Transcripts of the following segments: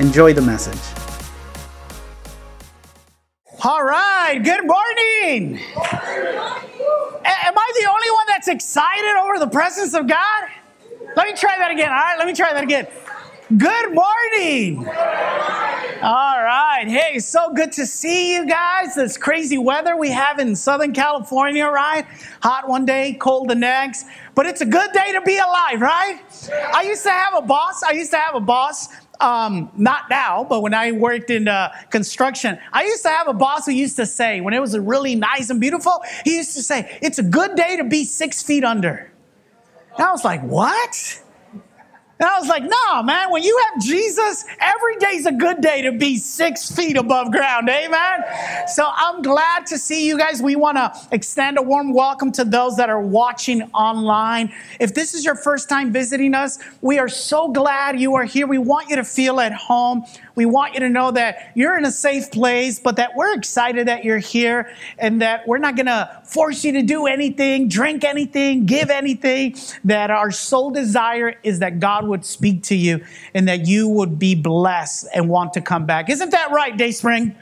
Enjoy the message. All right, good morning. Am I the only one that's excited over the presence of God? Let me try that again. All right, let me try that again. Good morning. All right. Hey, so good to see you guys. This crazy weather we have in Southern California, right? Hot one day, cold the next. But it's a good day to be alive, right? I used to have a boss. I used to have a boss. Um, not now, but when I worked in uh, construction, I used to have a boss who used to say, when it was really nice and beautiful, he used to say, It's a good day to be six feet under. And I was like, What? And I was like, no, man, when you have Jesus, every day's a good day to be six feet above ground. Amen. So I'm glad to see you guys. We want to extend a warm welcome to those that are watching online. If this is your first time visiting us, we are so glad you are here. We want you to feel at home. We want you to know that you're in a safe place, but that we're excited that you're here and that we're not going to force you to do anything, drink anything, give anything. That our sole desire is that God would speak to you and that you would be blessed and want to come back. Isn't that right, Dayspring?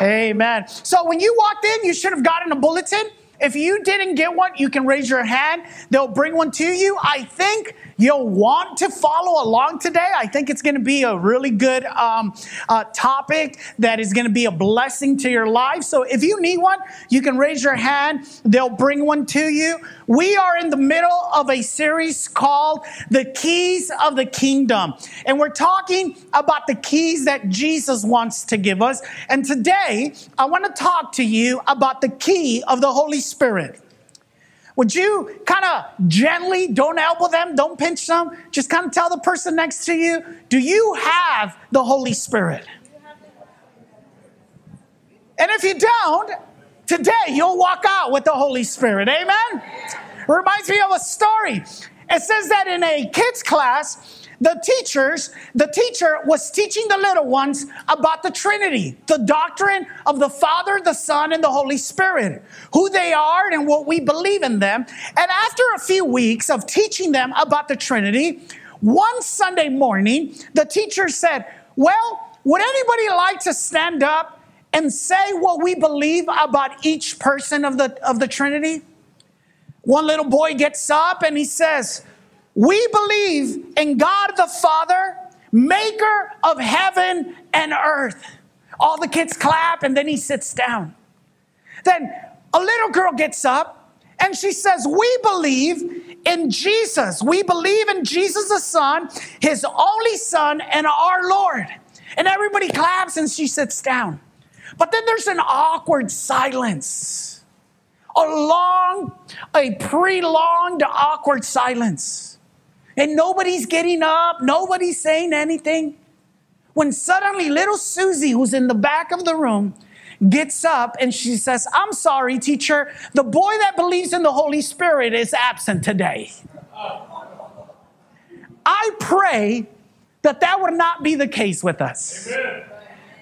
Amen. So when you walked in, you should have gotten a bulletin. If you didn't get one, you can raise your hand. They'll bring one to you. I think you'll want to follow along today. I think it's going to be a really good um, uh, topic that is going to be a blessing to your life. So if you need one, you can raise your hand. They'll bring one to you. We are in the middle of a series called The Keys of the Kingdom. And we're talking about the keys that Jesus wants to give us. And today, I want to talk to you about the key of the Holy Spirit. Would you kind of gently, don't elbow them, don't pinch them, just kind of tell the person next to you, do you have the Holy Spirit? And if you don't, today you'll walk out with the Holy Spirit. Amen? Reminds me of a story. It says that in a kids' class, the teachers, the teacher was teaching the little ones about the Trinity, the doctrine of the Father, the Son, and the Holy Spirit, who they are and what we believe in them. And after a few weeks of teaching them about the Trinity, one Sunday morning, the teacher said, Well, would anybody like to stand up and say what we believe about each person of the, of the Trinity? One little boy gets up and he says, We believe in God the Father, maker of heaven and earth. All the kids clap and then he sits down. Then a little girl gets up and she says, We believe in Jesus. We believe in Jesus the Son, his only Son, and our Lord. And everybody claps and she sits down. But then there's an awkward silence, a long, a prolonged, awkward silence. And nobody's getting up, nobody's saying anything. When suddenly little Susie, who's in the back of the room, gets up and she says, I'm sorry, teacher, the boy that believes in the Holy Spirit is absent today. I pray that that would not be the case with us.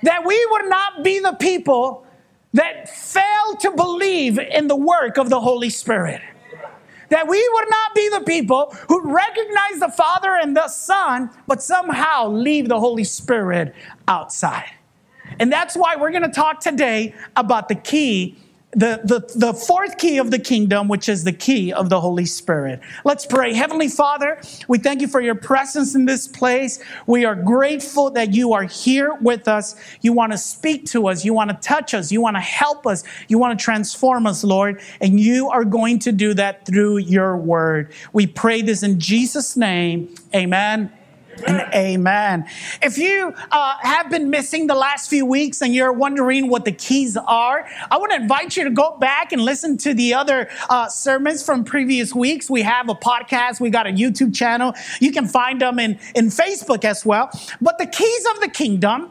That we would not be the people that fail to believe in the work of the Holy Spirit. That we would not be the people who recognize the Father and the Son, but somehow leave the Holy Spirit outside. And that's why we're to talk today about the key, the, the, the fourth key of the kingdom, which is the key of the Holy Spirit. Let's pray. Heavenly Father, we thank you for your presence in this place. We are grateful that you are here with us. You want to speak to us. You want to touch us. You want to help us. You want to transform us, Lord. And you are going to do that through your word. We pray this in Jesus' name. Amen and amen. If you uh, have been missing the last few weeks and you're wondering what the keys are, I want to invite you to go back and listen to the other uh, sermons from previous weeks. We have a podcast, we got a YouTube channel. You can find them in, in Facebook as well. But the keys of the kingdom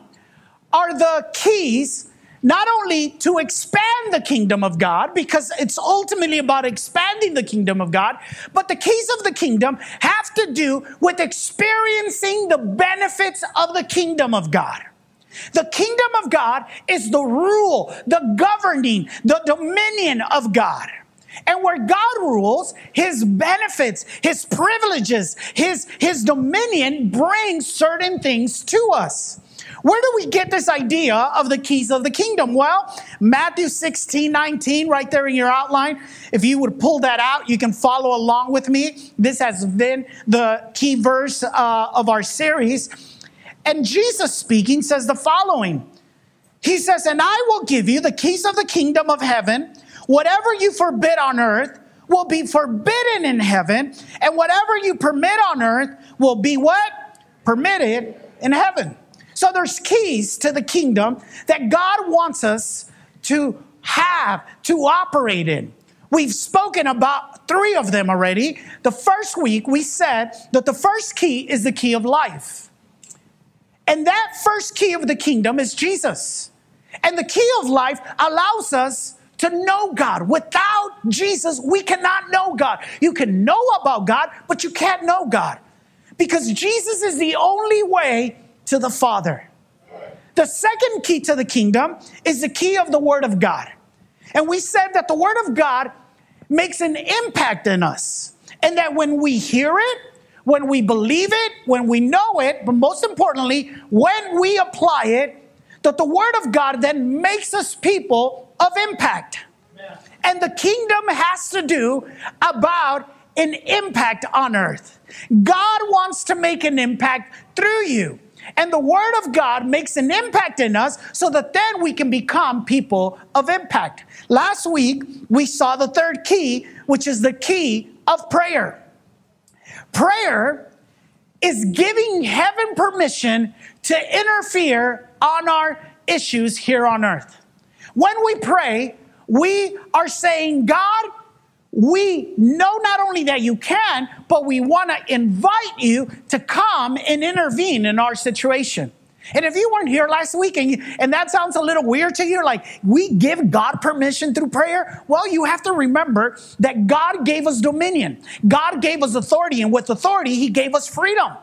are the keys not only to expand the kingdom of God, because it's ultimately about expanding the kingdom of God, but the keys of the kingdom have to do with experiencing the benefits of the kingdom of God. The kingdom of God is the rule, the governing, the dominion of God. And where God rules, his benefits, his privileges, his, his dominion brings certain things to us. Where do we get this idea of the keys of the kingdom? Well, Matthew 16, 19, right there in your outline. If you would pull that out, you can follow along with me. This has been the key verse uh, of our series. And Jesus speaking says the following He says, And I will give you the keys of the kingdom of heaven. Whatever you forbid on earth will be forbidden in heaven, and whatever you permit on earth will be what? Permitted in heaven. So there's keys to the kingdom that God wants us to have, to operate in. We've spoken about three of them already. The first week, we said that the first key is the key of life. And that first key of the kingdom is Jesus. And the key of life allows us to know God. Without Jesus, we cannot know God. You can know about God, but you can't know God because Jesus is the only way to the Father. The second key to the kingdom is the key of the Word of God. And we said that the Word of God makes an impact in us, and that when we hear it, when we believe it, when we know it, but most importantly, when we apply it, that the Word of God then makes us people of impact. And the kingdom has to do about an impact on earth. God wants to make an impact through you. And the Word of God makes an impact in us so that then we can become people of impact. Last week, we saw the third key, which is the key of prayer. Prayer is giving heaven permission to interfere on our issues here on earth. When we pray, we are saying, God, we know not only that you can, but we want to invite you to come and intervene in our situation. And if you weren't here last week and, you, and that sounds a little weird to you, like we give God permission through prayer, well, you have to remember that God gave us dominion. God gave us authority, and with authority, He gave us freedom.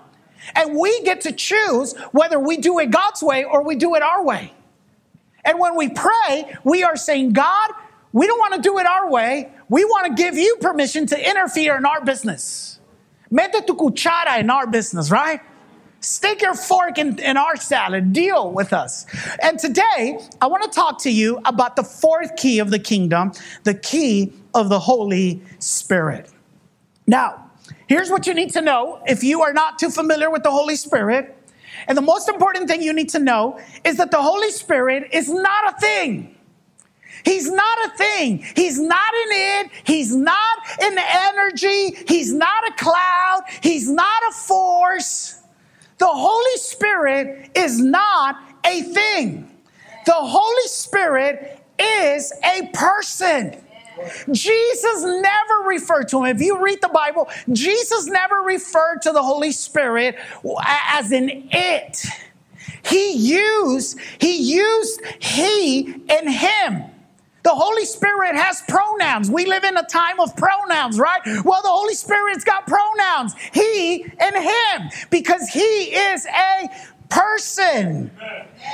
And we get to choose whether we do it God's way or we do it our way. And when we pray, we are saying, God, we don't want to do it our way. We want to give you permission to interfere in our business. Mete tu cuchara in our business, right? Stick your fork in, in our salad. Deal with us. And today, I want to talk to you about the fourth key of the kingdom, the key of the Holy Spirit. Now, here's what you need to know if you are not too familiar with the Holy Spirit. And the most important thing you need to know is that the Holy Spirit is not a thing. He's not a thing. He's not an it. He's not an energy. He's not a cloud. He's not a force. The Holy Spirit is not a thing. The Holy Spirit is a person. Jesus never referred to him. If you read the Bible, Jesus never referred to the Holy Spirit as an it. He used, he used he and him. The Holy Spirit has pronouns. We live in a time of pronouns, right? Well, the Holy Spirit's got pronouns, He and Him, because He is a person.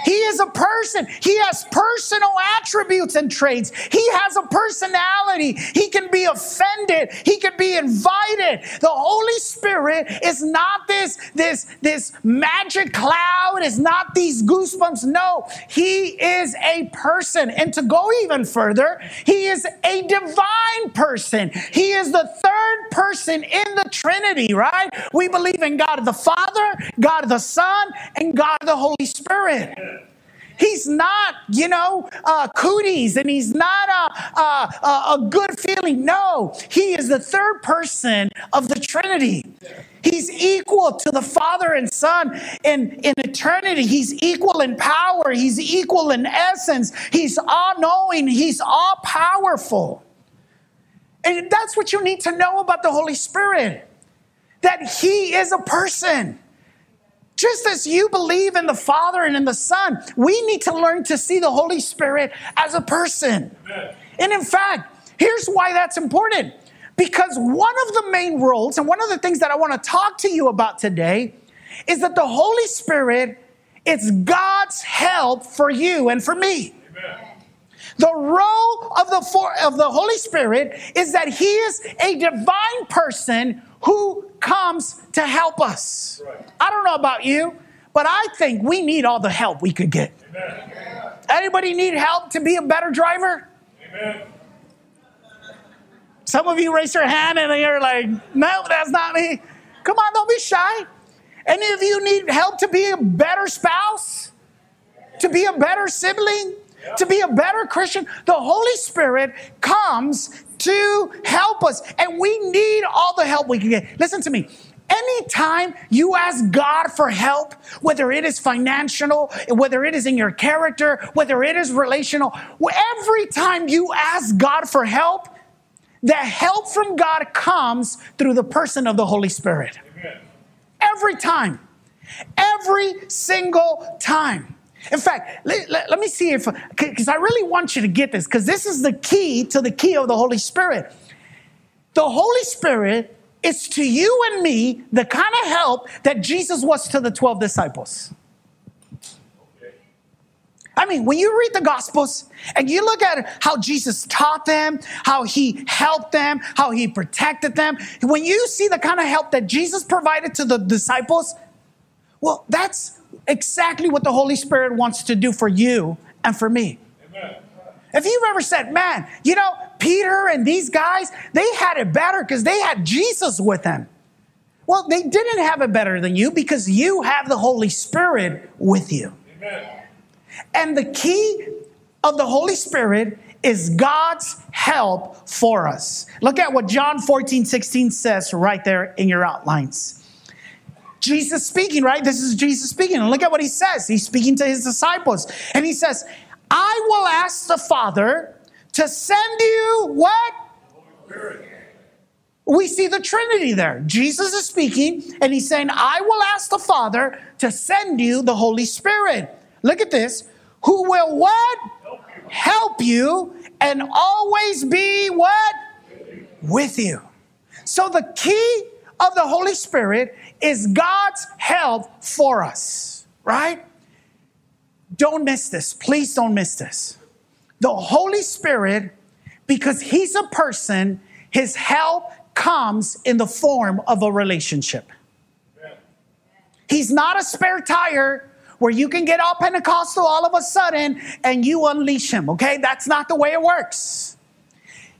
He is a person. He has personal attributes and traits. He has a personality. He can be offended. He can be invited. The Holy Spirit is not this, this, this magic cloud, is not these goosebumps. No, He is a person. And to go even further, He is a divine person. He is the third person in the Trinity, right? We believe in God the Father, God the Son, and God the Holy Spirit. He's not, you know, uh, cooties and he's not a, a, a good feeling. No, he is the third person of the Trinity. He's equal to the Father and Son in, in eternity. He's equal in power. He's equal in essence. He's all knowing. He's all powerful. And that's what you need to know about the Holy Spirit that He is a person. Just as you believe in the Father and in the Son, we need to learn to see the Holy Spirit as a person. Amen. And in fact, here's why that's important. Because one of the main roles, and one of the things that I want to talk to you about today, is that the Holy Spirit is God's help for you and for me. Amen. The role of the, for, of the Holy Spirit is that He is a divine person who comes to help us. Right. I don't know about you, but I think we need all the help we could get. Amen. Anybody need help to be a better driver? Amen. Some of you raise your hand and you're like, no, that's not me. Come on, don't be shy. Any of you need help to be a better spouse? To be a better sibling? To be a better Christian? The Holy Spirit comes to help us, and we need all the help we can get. Listen to me. Anytime you ask God for help, whether it is financial, whether it is in your character, whether it is relational, every time you ask God for help, the help from God comes through the person of the Holy Spirit. Amen. Every time. Every single time. In fact, let, let, let me see if, because I really want you to get this, because this is the key to the key of the Holy Spirit. The Holy Spirit is to you and me the kind of help that Jesus was to the 12 disciples. I mean, when you read the Gospels and you look at how Jesus taught them, how he helped them, how he protected them, when you see the kind of help that Jesus provided to the disciples, well, that's exactly what the Holy Spirit wants to do for you and for me. Amen. If you've ever said, man, you know, Peter and these guys, they had it better because they had Jesus with them. Well, they didn't have it better than you because you have the Holy Spirit with you. Amen. And the key of the Holy Spirit is God's help for us. Look at what John 14, 16 says right there in your outlines. Jesus speaking, right? This is Jesus speaking. And look at what he says. He's speaking to his disciples. And he says, I will ask the Father to send you what? We see the Trinity there. Jesus is speaking, and he's saying, I will ask the Father to send you the Holy Spirit. Look at this. Who will what? Help you, and always be what? With you. So the key of the Holy Spirit is God's help for us, right? Don't miss this. Please don't miss this. The Holy Spirit, because He's a person, His help comes in the form of a relationship. He's not a spare tire where you can get all Pentecostal all of a sudden and you unleash him, okay? That's not the way it works.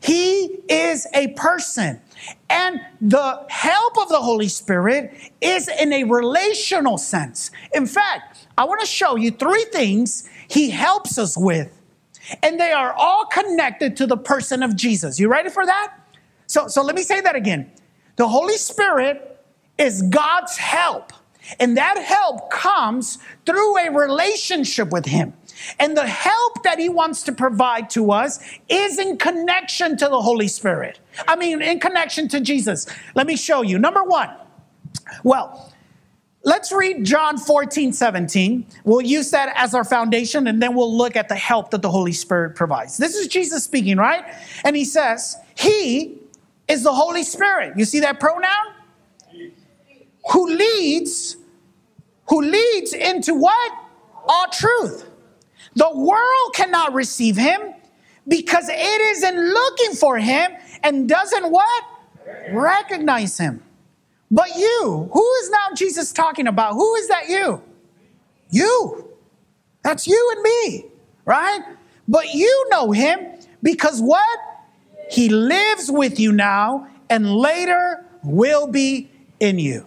He is a person. And the help of the Holy Spirit is in a relational sense. In fact, I want to show you three things He helps us with, and they are all connected to the person of Jesus. You ready for that? So, so let me say that again. The Holy Spirit is God's help, and that help comes through a relationship with Him. And the help that he wants to provide to us is in connection to the Holy Spirit. I mean, in connection to Jesus. Let me show you. Number one, well, Let's read John 14, 17. We'll use that as our foundation and then we'll look at the help that the Holy Spirit provides. This is Jesus speaking, right? And he says, He is the Holy Spirit. You see that pronoun? Who leads, who leads into what? All truth. The world cannot receive him because it isn't looking for him and doesn't what? Recognize him. But you, who is now Jesus talking about? Who is that you? You. That's you and me, right? But you know him because what? He lives with you now and later will be in you.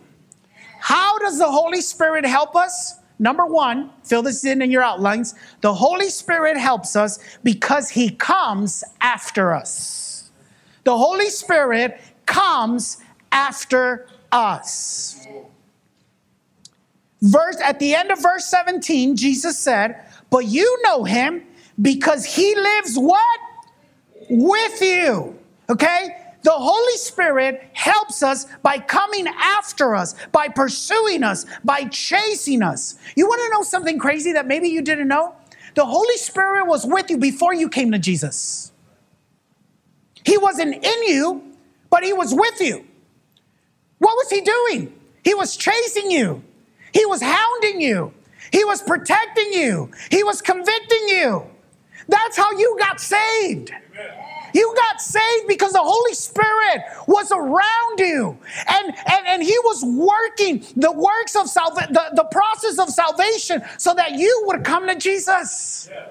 How does the Holy Spirit help us? Number one, fill this in in your outlines. The Holy Spirit helps us because He comes after us. The Holy Spirit comes after us. Verse at the end of verse 17, Jesus said, But you know him because he lives what? With you. Okay? The Holy Spirit helps us by coming after us, by pursuing us, by chasing us. You want to know something crazy that maybe you didn't know? The Holy Spirit was with you before you came to Jesus. He wasn't in you, but He was with you. What was He doing? He was chasing you, He was hounding you, He was protecting you, He was convicting you. That's how you got saved. You got saved because the Holy Spirit was around you and, and, and He was working the works of salvation, the, the process of salvation so that you would come to Jesus. Yeah.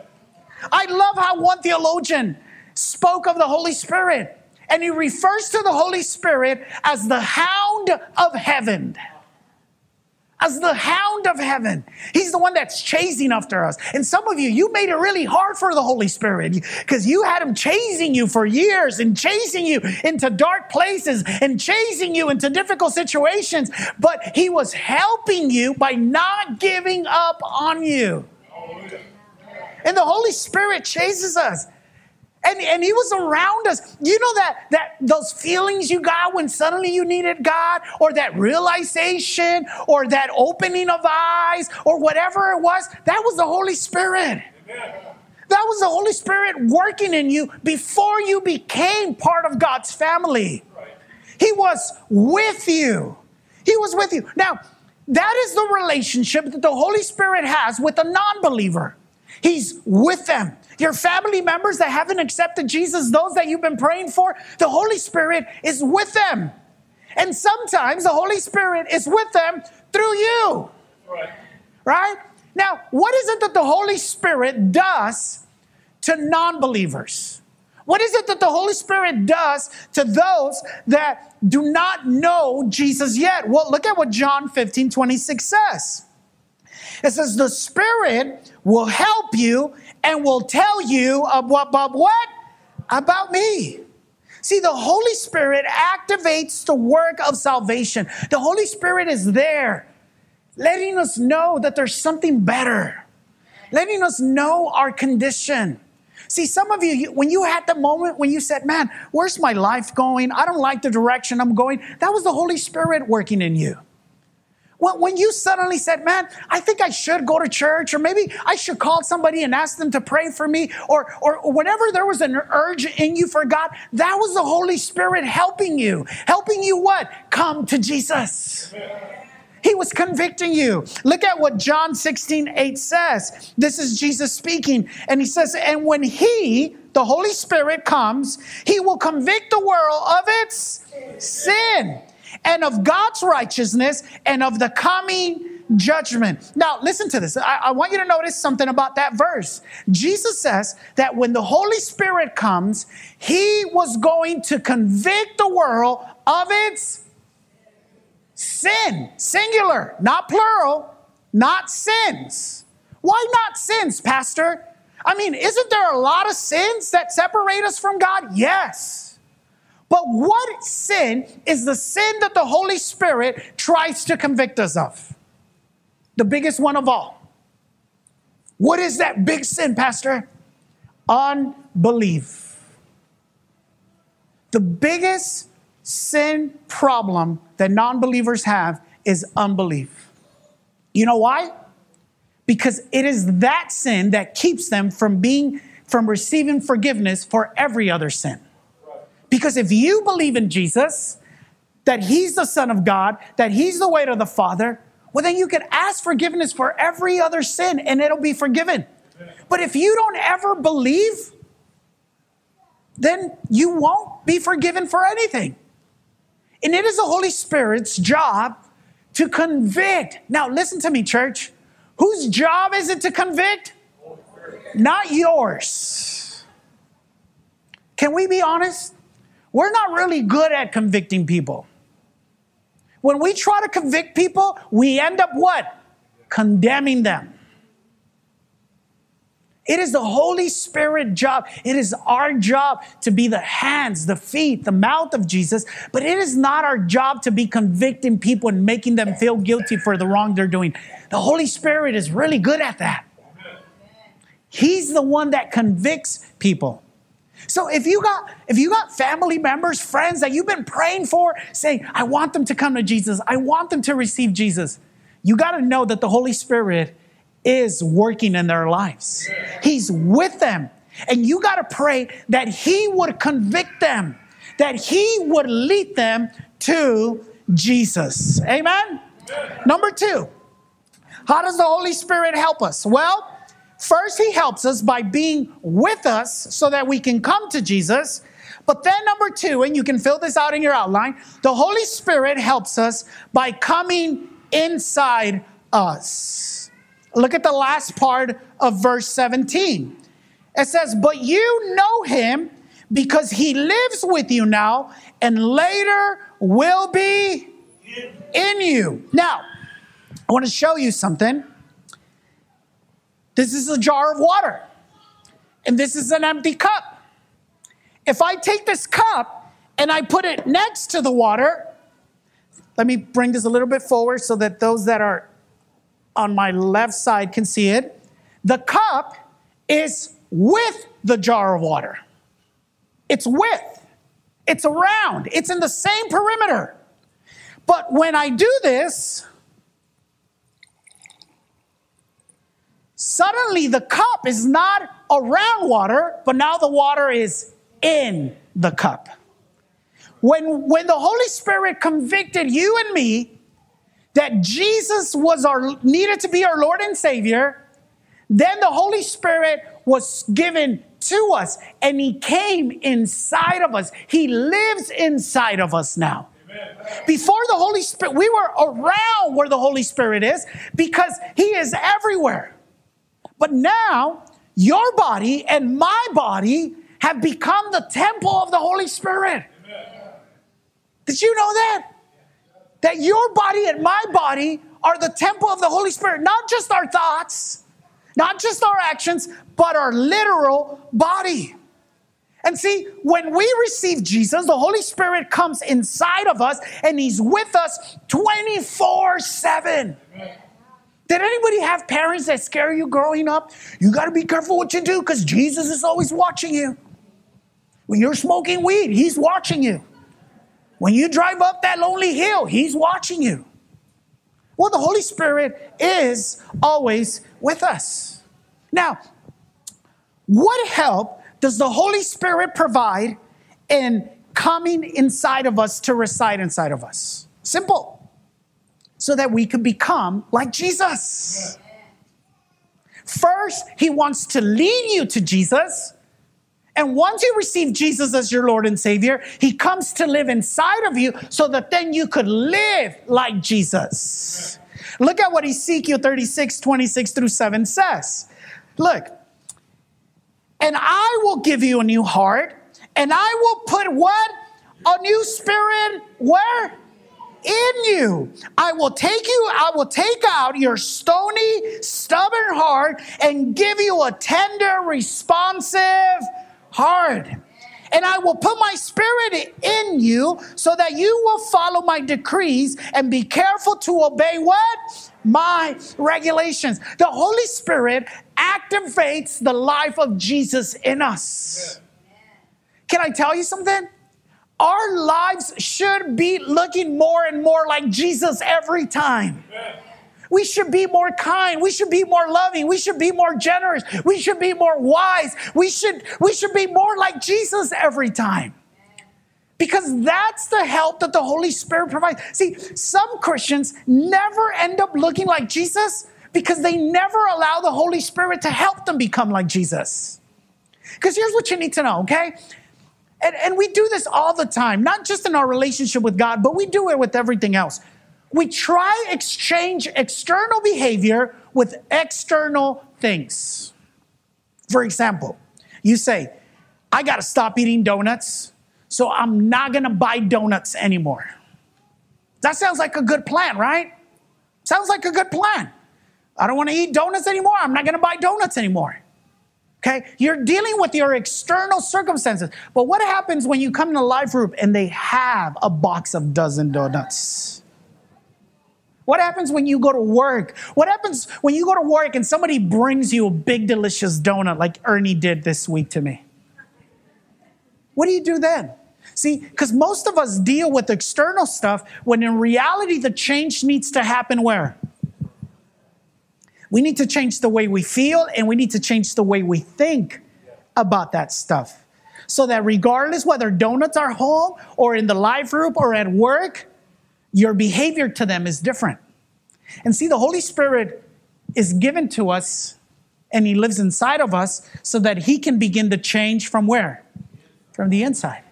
I love how one theologian spoke of the Holy Spirit and he refers to the Holy Spirit as the hound of heaven as the hound of heaven. He's the one that's chasing after us. And some of you, you made it really hard for the Holy Spirit because you had him chasing you for years and chasing you into dark places and chasing you into difficult situations. But he was helping you by not giving up on you. And the Holy Spirit chases us and, and he was around us. You know that that those feelings you got when suddenly you needed God, or that realization, or that opening of eyes, or whatever it was, that was the Holy Spirit. Amen. That was the Holy Spirit working in you before you became part of God's family. Right. He was with you. He was with you. Now, that is the relationship that the Holy Spirit has with a non believer. He's with them. Your family members that haven't accepted Jesus, those that you've been praying for, the Holy Spirit is with them. And sometimes the Holy Spirit is with them through you. Right. Right? Now, what is it that the Holy Spirit does to non believers? What is it that the Holy Spirit does to those that do not know Jesus yet? Well, look at what John 15 26 says. It says, The Spirit will help you and will tell you about, about what? About me. See, the Holy Spirit activates the work of salvation. The Holy Spirit is there, letting us know that there's something better, letting us know our condition. See, some of you, when you had the moment when you said, Man, where's my life going? I don't like the direction I'm going, that was the Holy Spirit working in you. When you suddenly said, Man, I think I should go to church, or maybe I should call somebody and ask them to pray for me, or, or whatever there was an urge in you for God, that was the Holy Spirit helping you. Helping you what? Come to Jesus. He was convicting you. Look at what John 16, 8 says. This is Jesus speaking. And he says, And when he, the Holy Spirit, comes, he will convict the world of its sin and of God's righteousness and of the coming judgment. Now, listen to this. I, I, want you to notice something about that verse. Jesus says that when the Holy Spirit comes, he was going to convict the world of its sin, singular, not plural, not sins. Why not sins, Pastor? I mean, isn't there a lot of sins that separate us from God? Yes. But what sin is the sin that the Holy Spirit tries to convict us of? The biggest one of all. What is that big sin, Pastor? Unbelief. The biggest sin problem that non believers have is unbelief. You know why? Because it is that sin that keeps them from being from receiving forgiveness for every other sin. Because if you believe in Jesus, that He's the Son of God, that He's the way to the Father, well, then you can ask forgiveness for every other sin and it'll be forgiven. But if you don't ever believe, then you won't be forgiven for anything. And it is the Holy Spirit's job to convict. Now, listen to me, church. Whose job is it to convict? Not yours. Can we be honest? We're not really good at convicting people. When we try to convict people, we end up what? Condemning them. It is the Holy Spirit job. It is our job to be the hands, the feet, the mouth of Jesus, but it is not our job to be convicting people and making them feel guilty for the wrong they're doing. The Holy Spirit is really good at that. He's the one that convicts people. So if you got if you got family members, friends that you've been praying for, saying, I want them to come to Jesus, I want them to receive Jesus, you got to know that the Holy Spirit is working in their lives. He's with them. And you got to pray that He would convict them, that He would lead them to Jesus. Amen? Number two, how does the Holy Spirit help us? Well, first, He helps us by being with us so that we can come to Jesus. But then, number two, and you can fill this out in your outline, the Holy Spirit helps us by coming inside us. Look at the last part of verse 17. It says, But you know him because he lives with you now and later will be in you. Now, I want to show you something. This is a jar of water, and this is an empty cup. If I take this cup and I put it next to the water, let me bring this a little bit forward so that those that are on my left side can see it. The cup is with the jar of water. It's with, it's around, it's in the same perimeter. But when I do this, suddenly the cup is not around water, but now the water is in the cup. When, when the Holy Spirit convicted you and me that Jesus was our needed to be our Lord and Savior, then the Holy Spirit was given to us and he came inside of us. He lives inside of us now. Before the Holy Spirit, we were around where the Holy Spirit is because He is everywhere. But now, your body and my body have become the temple of the Holy Spirit. Did you know that? That your body and my body are the temple of the Holy Spirit, not just our thoughts, not just our actions, but our literal body. And see, when we receive Jesus, the Holy Spirit comes inside of us and He's with us 24 7. Did anybody have parents that scare you growing up? You got to be careful what you do because Jesus is always watching you. When you're smoking weed, He's watching you. When you drive up that lonely hill, He's watching you. Well, the Holy Spirit is always with us. Now, what help does the Holy Spirit provide in coming inside of us to reside inside of us? Simple. So that we can become like Jesus. First, he wants to lead you to Jesus. And once you receive Jesus as your Lord and Savior, He comes to live inside of you so that then you could live like Jesus. Look at what Ezekiel 36, 26 through 7 says. Look, and I will give you a new heart, and I will put what? A new spirit where? In you. I will take you, I will take out your stony, stubborn heart and give you a tender, responsive heart. And I will put my spirit in you so that you will follow my decrees and be careful to obey what? My regulations. The Holy Spirit activates the life of Jesus in us. Can I tell you something? Our lives should be looking more and more like Jesus every time. We should be more kind. We should be more loving. We should be more generous. We should be more wise. We should, we should be more like Jesus every time. Because that's the help that the Holy Spirit provides. See, some Christians never end up looking like Jesus because they never allow the Holy Spirit to help them become like Jesus. Because here's what you need to know, okay? And, and we do this all the time, not just in our relationship with God, but we do it with everything else we try exchange external behavior with external things. For example, you say, I got to stop eating donuts, so I'm not going to buy donuts anymore. That sounds like a good plan, right? Sounds like a good plan. I don't want to eat donuts anymore. I'm not going to buy donuts anymore. Okay? You're dealing with your external circumstances. But what happens when you come a life group and they have a box of dozen donuts? What happens when you go to work? What happens when you go to work and somebody brings you a big, delicious donut like Ernie did this week to me? What do you do then? See, because most of us deal with external stuff when in reality the change needs to happen where? We need to change the way we feel and we need to change the way we think about that stuff. So that regardless whether donuts are home or in the life group or at work, your behavior to them is different. And see, the Holy Spirit is given to us and He lives inside of us so that He can begin to change from where? From the inside.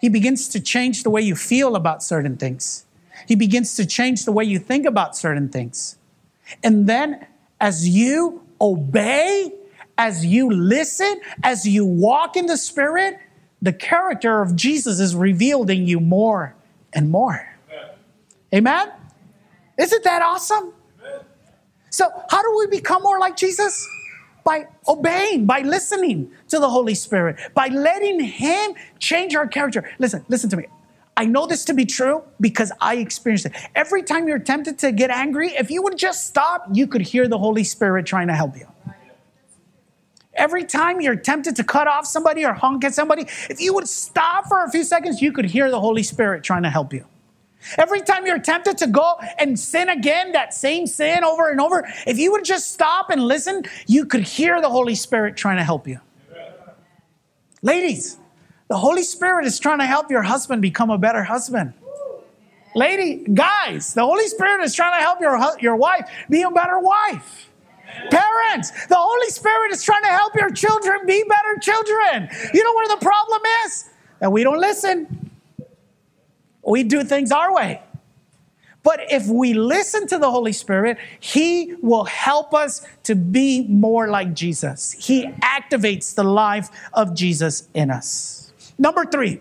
He begins to change the way you feel about certain things. He begins to change the way you think about certain things. And then as you obey, as you listen, as you walk in the Spirit, the character of Jesus is revealed in you more and more. Amen? Isn't that awesome? So, how do we become more like Jesus? By obeying, by listening to the Holy Spirit, by letting Him change our character. Listen, listen to me. I know this to be true because I experienced it. Every time you're tempted to get angry, if you would just stop, you could hear the Holy Spirit trying to help you. Every time you're tempted to cut off somebody or honk at somebody, if you would stop for a few seconds, you could hear the Holy Spirit trying to help you. Every time you're tempted to go and sin again, that same sin over and over, if you would just stop and listen, you could hear the Holy Spirit trying to help you. Ladies, the Holy Spirit is trying to help your husband become a better husband. Lady, guys, the Holy Spirit is trying to help your, your wife be a better wife. Parents, the Holy Spirit is trying to help your children be better children. You know where the problem is? That we don't listen. We do things our way. But if we listen to the Holy Spirit, He will help us to be more like Jesus. He activates the life of Jesus in us. Number three,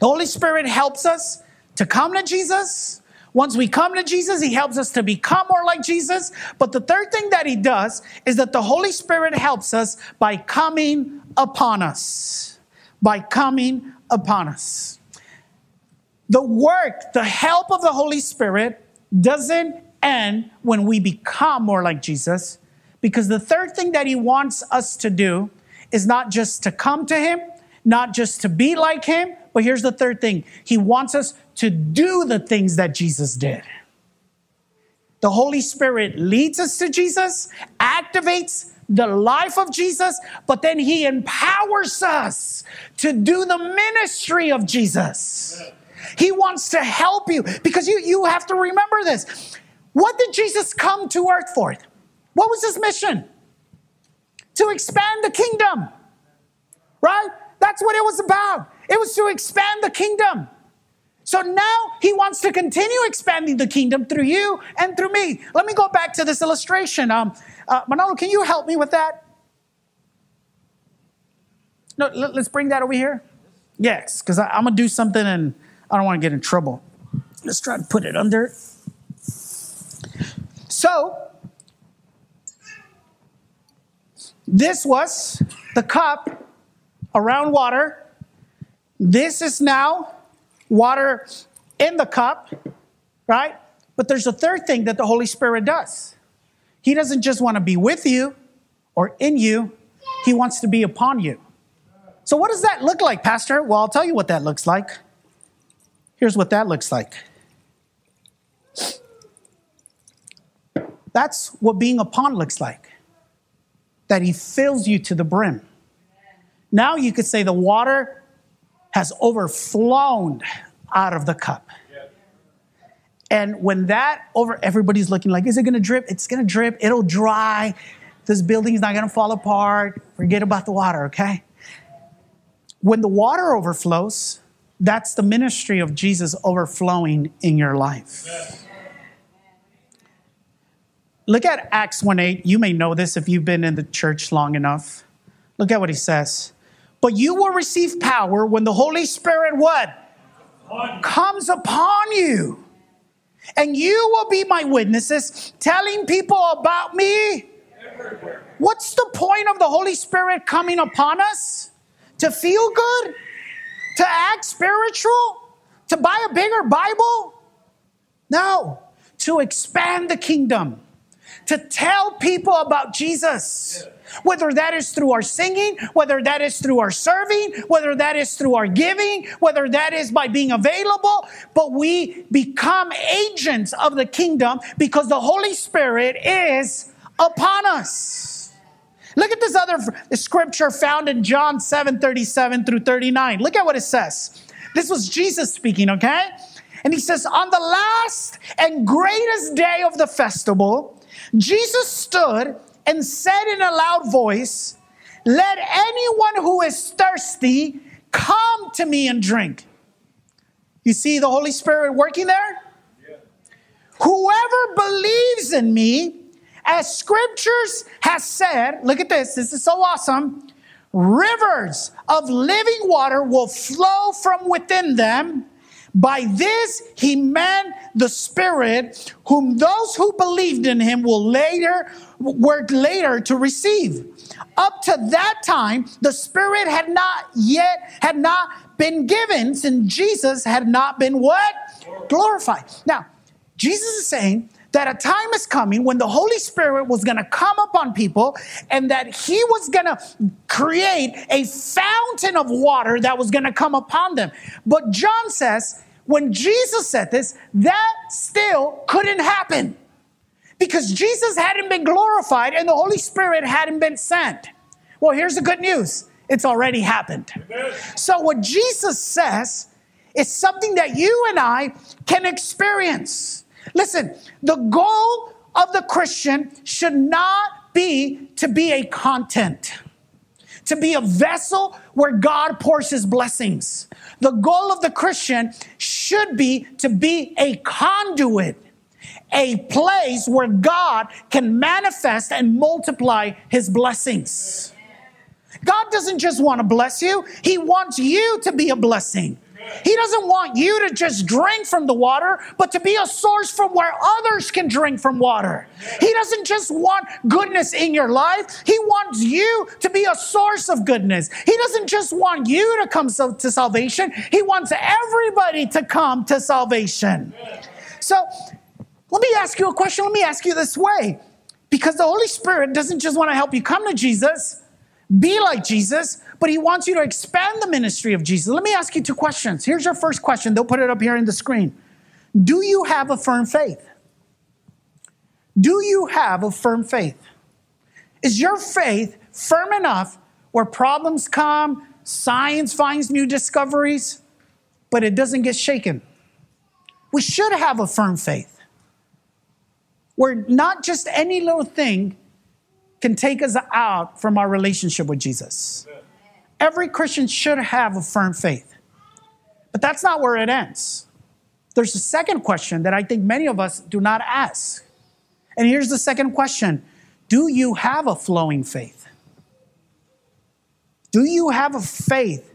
the Holy Spirit helps us to come to Jesus. Once we come to Jesus, He helps us to become more like Jesus. But the third thing that He does is that the Holy Spirit helps us by coming upon us. By coming upon us. The work, the help of the Holy Spirit doesn't end when we become more like Jesus, because the third thing that He wants us to do is not just to come to Him, not just to be like him, but here's the third thing He wants us to do the things that Jesus did. The Holy Spirit leads us to Jesus, activates the life of Jesus, but then He empowers us to do the ministry of Jesus. He wants to help you because you, you have to remember this. What did Jesus come to earth for? What was his mission? To expand the kingdom, right? That's what it was about. It was to expand the kingdom. So now he wants to continue expanding the kingdom through you and through me. Let me go back to this illustration. Um, uh, Manolo, can you help me with that? No, let, us bring that over here. Yes, because I'm going to do something and I don't want to get in trouble. Let's try to put it under. So, this was the cup around water. This is now water in the cup, right? But there's a third thing that the Holy Spirit does. He doesn't just want to be with you or in you, He wants to be upon you. So, what does that look like, Pastor? Well, I'll tell you what that looks like. Here's what that looks like. That's what being upon looks like. That He fills you to the brim. Now you could say the water has overflown out of the cup. And when that over, everybody's looking like, is it to drip? It's to drip. It'll dry. This building's not to fall apart. Forget about the water, okay? When the water overflows, that's the ministry of Jesus overflowing in your life. Look at Acts 1 8. You may know this if you've been in the church long enough. Look at what he says. But you will receive power when the Holy Spirit what? Comes upon you. And you will be my witnesses, telling people about me. What's the point of the Holy Spirit coming upon us? To feel good? To act spiritual? To buy a bigger Bible? No, to expand the kingdom, to tell people about Jesus. Whether that is through our singing, whether that is through our serving, whether that is through our giving, whether that is by being available, but we become agents of the kingdom because the Holy Spirit is upon us. Look at this other scripture found in John 7 37 through 39. Look at what it says. This was Jesus speaking, okay? And he says, On the last and greatest day of the festival, Jesus stood and said in a loud voice, Let anyone who is thirsty come to me and drink. You see the Holy Spirit working there? Yeah. Whoever believes in me, as scriptures has said, look at this, this is so awesome. Rivers of living water will flow from within them. By this he meant the Spirit, whom those who believed in him will later work later to receive. Up to that time, the Spirit had not yet had not been given, since Jesus had not been what glorified. Now, Jesus is saying that a time is coming when the Holy Spirit was going to come upon people and that He was going to create a fountain of water that was going to come upon them. But John says, when Jesus said this, that still couldn't happen because Jesus hadn't been glorified and the Holy Spirit hadn't been sent. Well, here's the good news it's already happened. So, what Jesus says is something that you and I can experience. Listen, the goal of the Christian should not be to be a content, to be a vessel where God pours his blessings. The goal of the Christian should be to be a conduit, a place where God can manifest and multiply his blessings. God doesn't just want to bless you, He wants you to be a blessing. He doesn't want you to just drink from the water, but to be a source from where others can drink from water. He doesn't just want goodness in your life, He wants you to be a source of goodness. He doesn't just want you to come to salvation, He wants everybody to come to salvation. So, let me ask you a question. Let me ask you this way. Because the Holy Spirit doesn't just want to help you come to Jesus, be like Jesus, but he wants you to expand the ministry of Jesus. Let me ask you two questions. Here's your first question. They'll put it up here in the screen. Do you have a firm faith? Do you have a firm faith? Is your faith firm enough where problems come, science finds new discoveries, but it doesn't get shaken? We should have a firm faith where not just any little thing can take us out from our relationship with Jesus. Every Christian should have a firm faith. But that's not where it ends. There's a second question that I think many of us do not ask. And here's the second question Do you have a flowing faith? Do you have a faith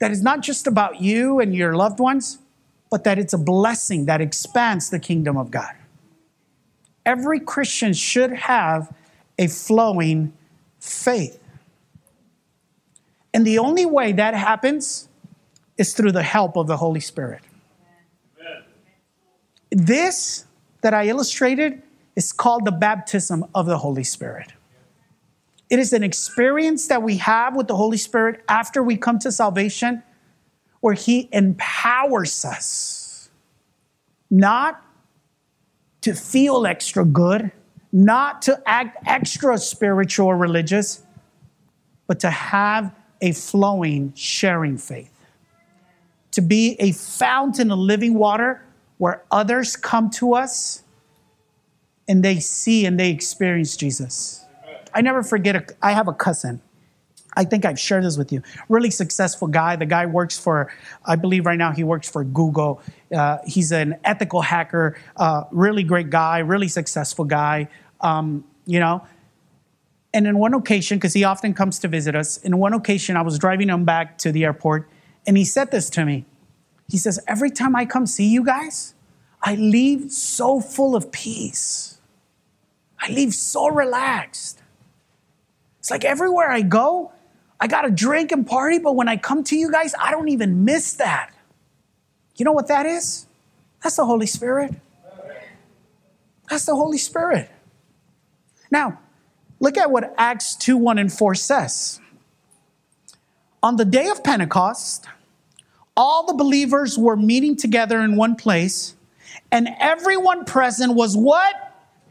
that is not just about you and your loved ones, but that it's a blessing that expands the kingdom of God? Every Christian should have a flowing faith. And the only way that happens is through the help of the Holy Spirit. Amen. This that I illustrated is called the baptism of the Holy Spirit. It is an experience that we have with the Holy Spirit after we come to salvation where He empowers us not to feel extra good, not to act extra spiritual or religious, but to have a flowing, sharing faith. To be a fountain of living water where others come to us and they see and they experience Jesus. I never forget, a, I have a cousin. I think I've shared this with you. Really successful guy. The guy works for, I believe right now he works for Google. Uh, he's an ethical hacker, uh, really great guy, really successful guy. Um, you know, and in one occasion, because he often comes to visit us, in one occasion, I was driving him back to the airport, and he said this to me. He says, Every time I come see you guys, I leave so full of peace. I leave so relaxed. It's like everywhere I go, I got to drink and party, but when I come to you guys, I don't even miss that. You know what that is? That's the Holy Spirit. That's the Holy Spirit. Now, look at what Acts 2 1 and 4 says. On the day of Pentecost, all the believers were meeting together in one place, and everyone present was what?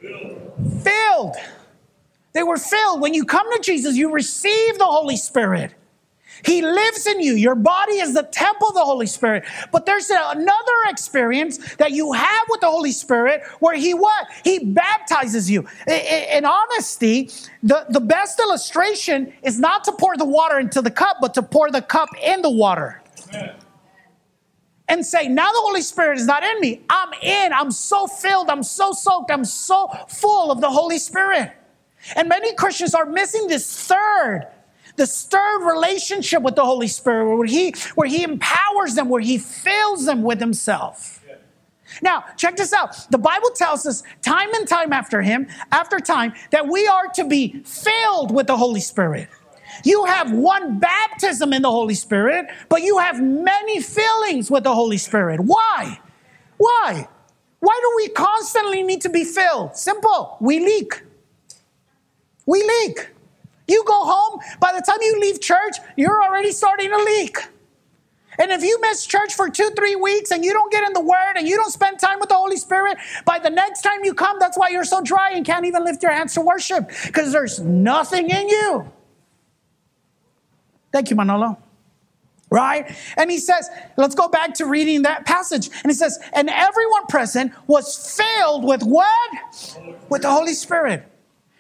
Filled. filled. They were filled. When you come to Jesus, you receive the Holy Spirit. He lives in you. Your body is the temple of the Holy Spirit. But there's another experience that you have with the Holy Spirit where He what? He baptizes you. In honesty, the, the best illustration is not to pour the water into the cup, but to pour the cup in the water. Amen. And say, now the Holy Spirit is not in me. I'm in. I'm so filled. I'm so soaked. I'm so full of the Holy Spirit. And many Christians are missing this third the stirred relationship with the Holy Spirit, where He, where he empowers them, where He fills them with Himself. Now, check this out. The Bible tells us time and time after Him, after time, that we are to be filled with the Holy Spirit. You have one baptism in the Holy Spirit, but you have many fillings with the Holy Spirit. Why? Why? Why do we constantly need to be filled? Simple. We leak. We leak. You go home, by the time you leave church, you're already starting to leak. And if you miss church for two, three weeks and you don't get in the Word and you don't spend time with the Holy Spirit, by the next time you come, that's why you're so dry and can't even lift your hands to worship because there's nothing in you. Thank you, Manolo. Right? And he says, let's go back to reading that passage. And he says, and everyone present was filled with what? With the Holy Spirit.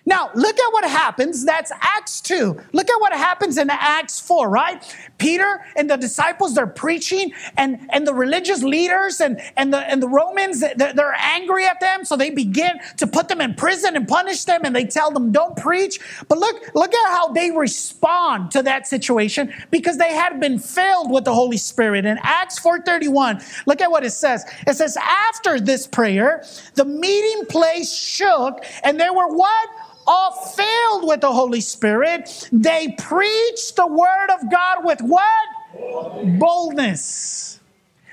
Now, look at what happens. That's Acts 2. Look at what happens in Acts 4, right? Peter and the disciples, they're preaching, and, and the religious leaders and, and, the, and the Romans, they're, they're angry at them. So they begin to put them in prison and punish them, and they tell them, don't preach. But look, look at how they respond to that situation because they had been filled with the Holy Spirit. In Acts 4.31, look at what it says. It says, after this prayer, the meeting place shook, and they were what? All filled with the Holy Spirit, they preached the word of God with what? Boldness.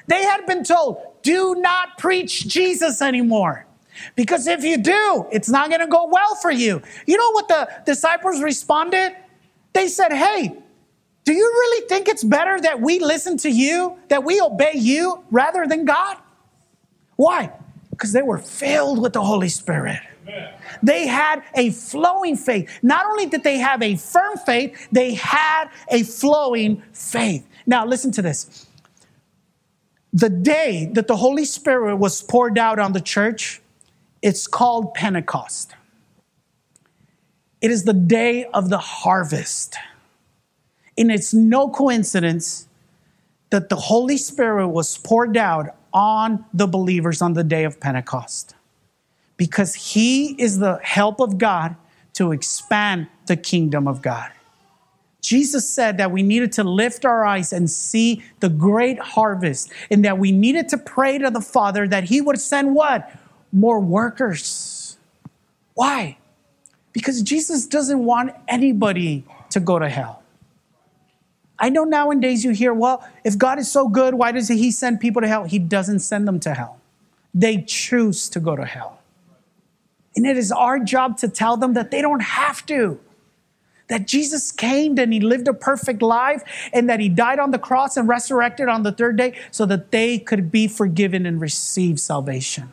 They had been told, do not preach Jesus anymore. Because if you do, it's not going to go well for you. You know what the disciples responded? They said, Hey, do you really think it's better that we listen to you, that we obey you rather than God? Why? Because they were filled with the Holy Spirit. They had a flowing faith. Not only did they have a firm faith, they had a flowing faith. Now, listen to this. The day that the Holy Spirit was poured out on the church, it's called Pentecost. It is the day of the harvest. And it's no coincidence that the Holy Spirit was poured out on the believers on the day of Pentecost because He is the help of God to expand the kingdom of God. Jesus said that we needed to lift our eyes and see the great harvest, and that we needed to pray to the Father that He would send what? More workers. Why? Because Jesus doesn't want anybody to go to hell. I know nowadays you hear, well, if God is so good, why does He send people to hell? He doesn't send them to hell, they choose to go to hell. And it is our job to tell them that they don't have to. That Jesus came and he lived a perfect life and that he died on the cross and resurrected on the third day so that they could be forgiven and receive salvation.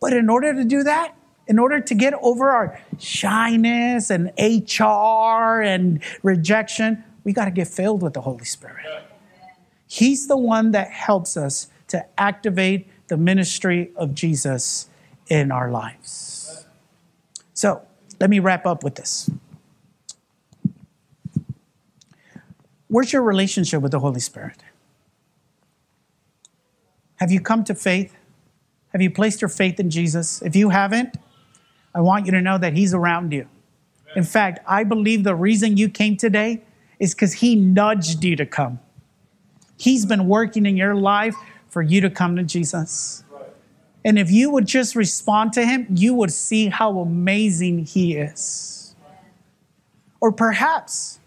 But in order to do that, in order to get over our shyness and HR and rejection, we got to get filled with the Holy Spirit. He's the one that helps us to activate the ministry of Jesus in our lives. So let me wrap up with this. Where's your relationship with the Holy Spirit? Have you come to faith? Have you placed your faith in Jesus? If you haven't, I want you to know that He's around you. In fact, I believe the reason you came today is because He nudged you to come. He's been working in your life for you to come to Jesus. And if you would just respond to him, you would see how amazing he is. Or perhaps,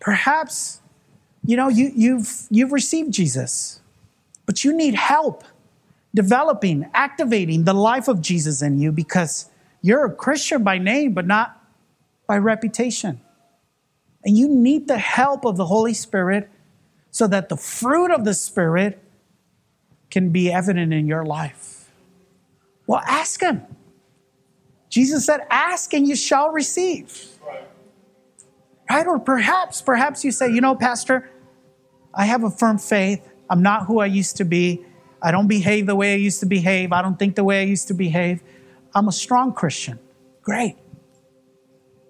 perhaps, you know, you, you've, you've received Jesus, but you need help developing, activating the life of Jesus in you because You're a Christian by name, but not by reputation. And you need the help of the Holy Spirit so that the fruit of the Spirit can be evident in your life. Well, ask Him. Jesus said, Ask and you shall receive. Right? Or perhaps, perhaps you say, You know, Pastor, I have a firm faith. I'm not who I used to be. I don't behave the way I used to behave. I don't think the way I used to behave. I'm a strong Christian. Great.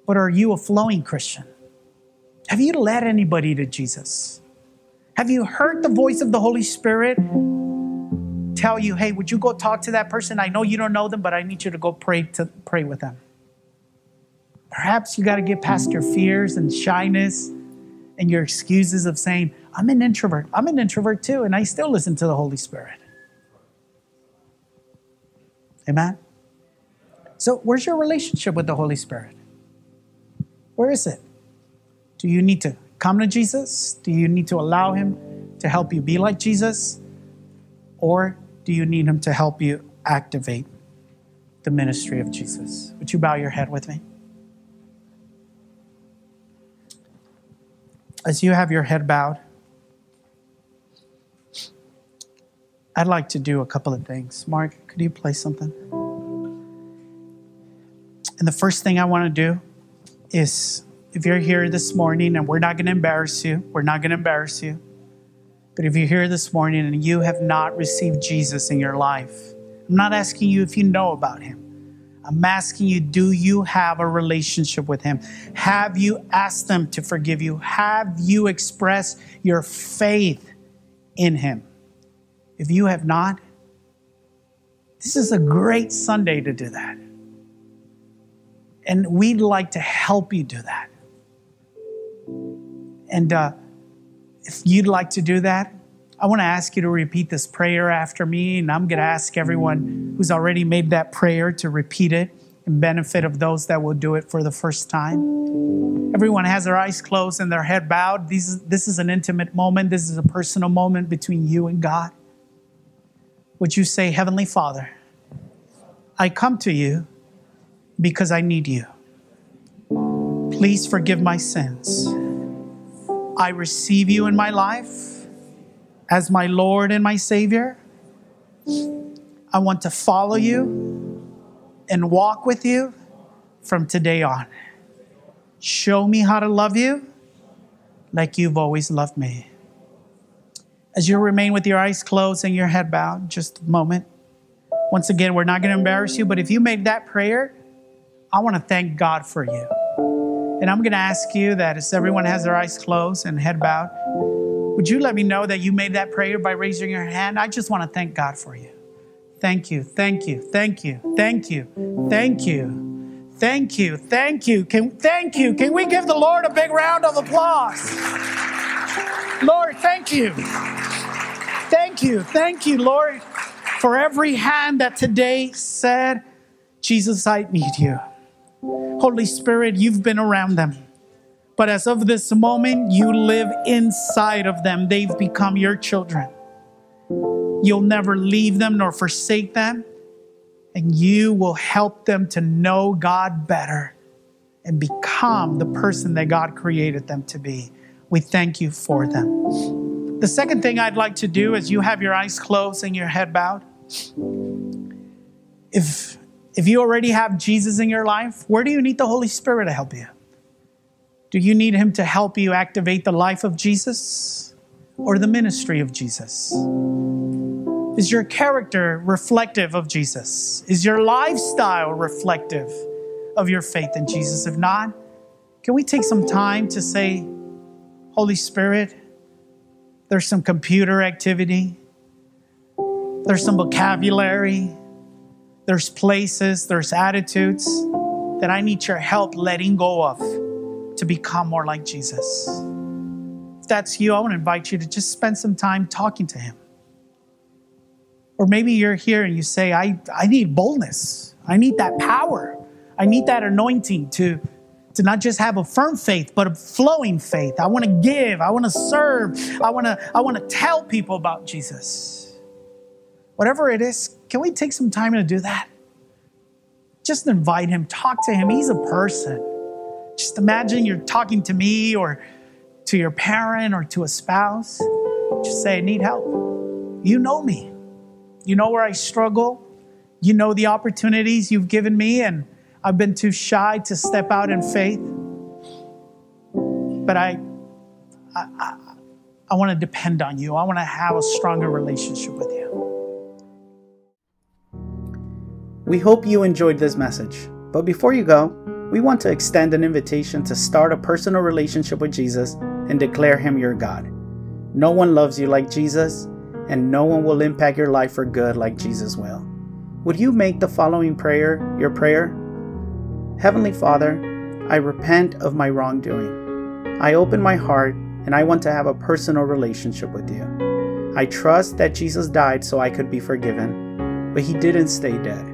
But are you a flowing Christian? Have you led anybody to Jesus? Have you heard the voice of the Holy Spirit tell you, hey, would you go talk to that person? I know you don't know them, but I need you to go pray to pray with them. Perhaps you got to get past your fears and shyness and your excuses of saying, I'm an introvert. I'm an introvert too, and I still listen to the Holy Spirit. Amen. So, where's your relationship with the Holy Spirit? Where is it? Do you need to come to Jesus? Do you need to allow Him to help you be like Jesus? Or do you need Him to help you activate the ministry of Jesus? Would you bow your head with me? As you have your head bowed, I'd like to do a couple of things. Mark, could you play something? And the first thing I want to do is if you're here this morning and we're not going to embarrass you, we're not going to embarrass you. But if you're here this morning and you have not received Jesus in your life, I'm not asking you if you know about him. I'm asking you, do you have a relationship with him? Have you asked him to forgive you? Have you expressed your faith in him? If you have not, this is a great Sunday to do that. And we'd like to help you do that. And uh, if you'd like to do that, I want to ask you to repeat this prayer after me. And I'm going to ask everyone who's already made that prayer to repeat it in benefit of those that will do it for the first time. Everyone has their eyes closed and their head bowed. This is, this is an intimate moment, this is a personal moment between you and God. Would you say, Heavenly Father, I come to you because I need you. Please forgive my sins. I receive you in my life as my Lord and my Savior. I want to follow you and walk with you from today on. Show me how to love you like you've always loved me. As you remain with your eyes closed and your head bowed, just a moment. Once again, we're not going to embarrass you, but if you made that prayer, I want to thank God for you. And I'm going to ask you that as everyone has their eyes closed and head bowed, would you let me know that you made that prayer by raising your hand? I just want to thank God for you. Thank you, thank you, thank you, thank you, thank you, thank you, thank you. Can thank you. Can we give the Lord a big round of applause? Lord, thank you. Thank you, thank you, Lord, for every hand that today said, Jesus, I need you. Holy Spirit, you've been around them. But as of this moment, you live inside of them. They've become your children. You'll never leave them nor forsake them. And you will help them to know God better and become the person that God created them to be. We thank you for them. The second thing I'd like to do is you have your eyes closed and your head bowed. If if you already have Jesus in your life, where do you need the Holy Spirit to help you? Do you need Him to help you activate the life of Jesus or the ministry of Jesus? Is your character reflective of Jesus? Is your lifestyle reflective of your faith in Jesus? If not, can we take some time to say, Holy Spirit, there's some computer activity, there's some vocabulary there's places, there's attitudes that I need your help letting go of to become more like Jesus. If that's you, I want to invite you to just spend some time talking to Him. Or maybe you're here and you say, I, I need boldness. I need that power. I need that anointing to, to not just have a firm faith, but a flowing faith. I want to give. I want to serve. I want to, I want to tell people about Jesus. Whatever it is, can we take some time to do that? just invite him, talk to him. He's a person. Just imagine you're talking to me or to your parent or to a spouse. Just say, I need help. You know me. You know where I struggle. You know the opportunities you've given me, and I've been too shy to step out in faith. But I, I, I, I want to depend on you. I want to have a stronger relationship with you. We hope you enjoyed this message. But before you go, we want to extend an invitation to start a personal relationship with Jesus and declare Him your God. No one loves you like Jesus, and no one will impact your life for good like Jesus will. Would you make the following prayer your prayer? Heavenly Father, I repent of my wrongdoing. I open my heart and I want to have a personal relationship with you. I trust that Jesus died so I could be forgiven, but he didn't stay dead.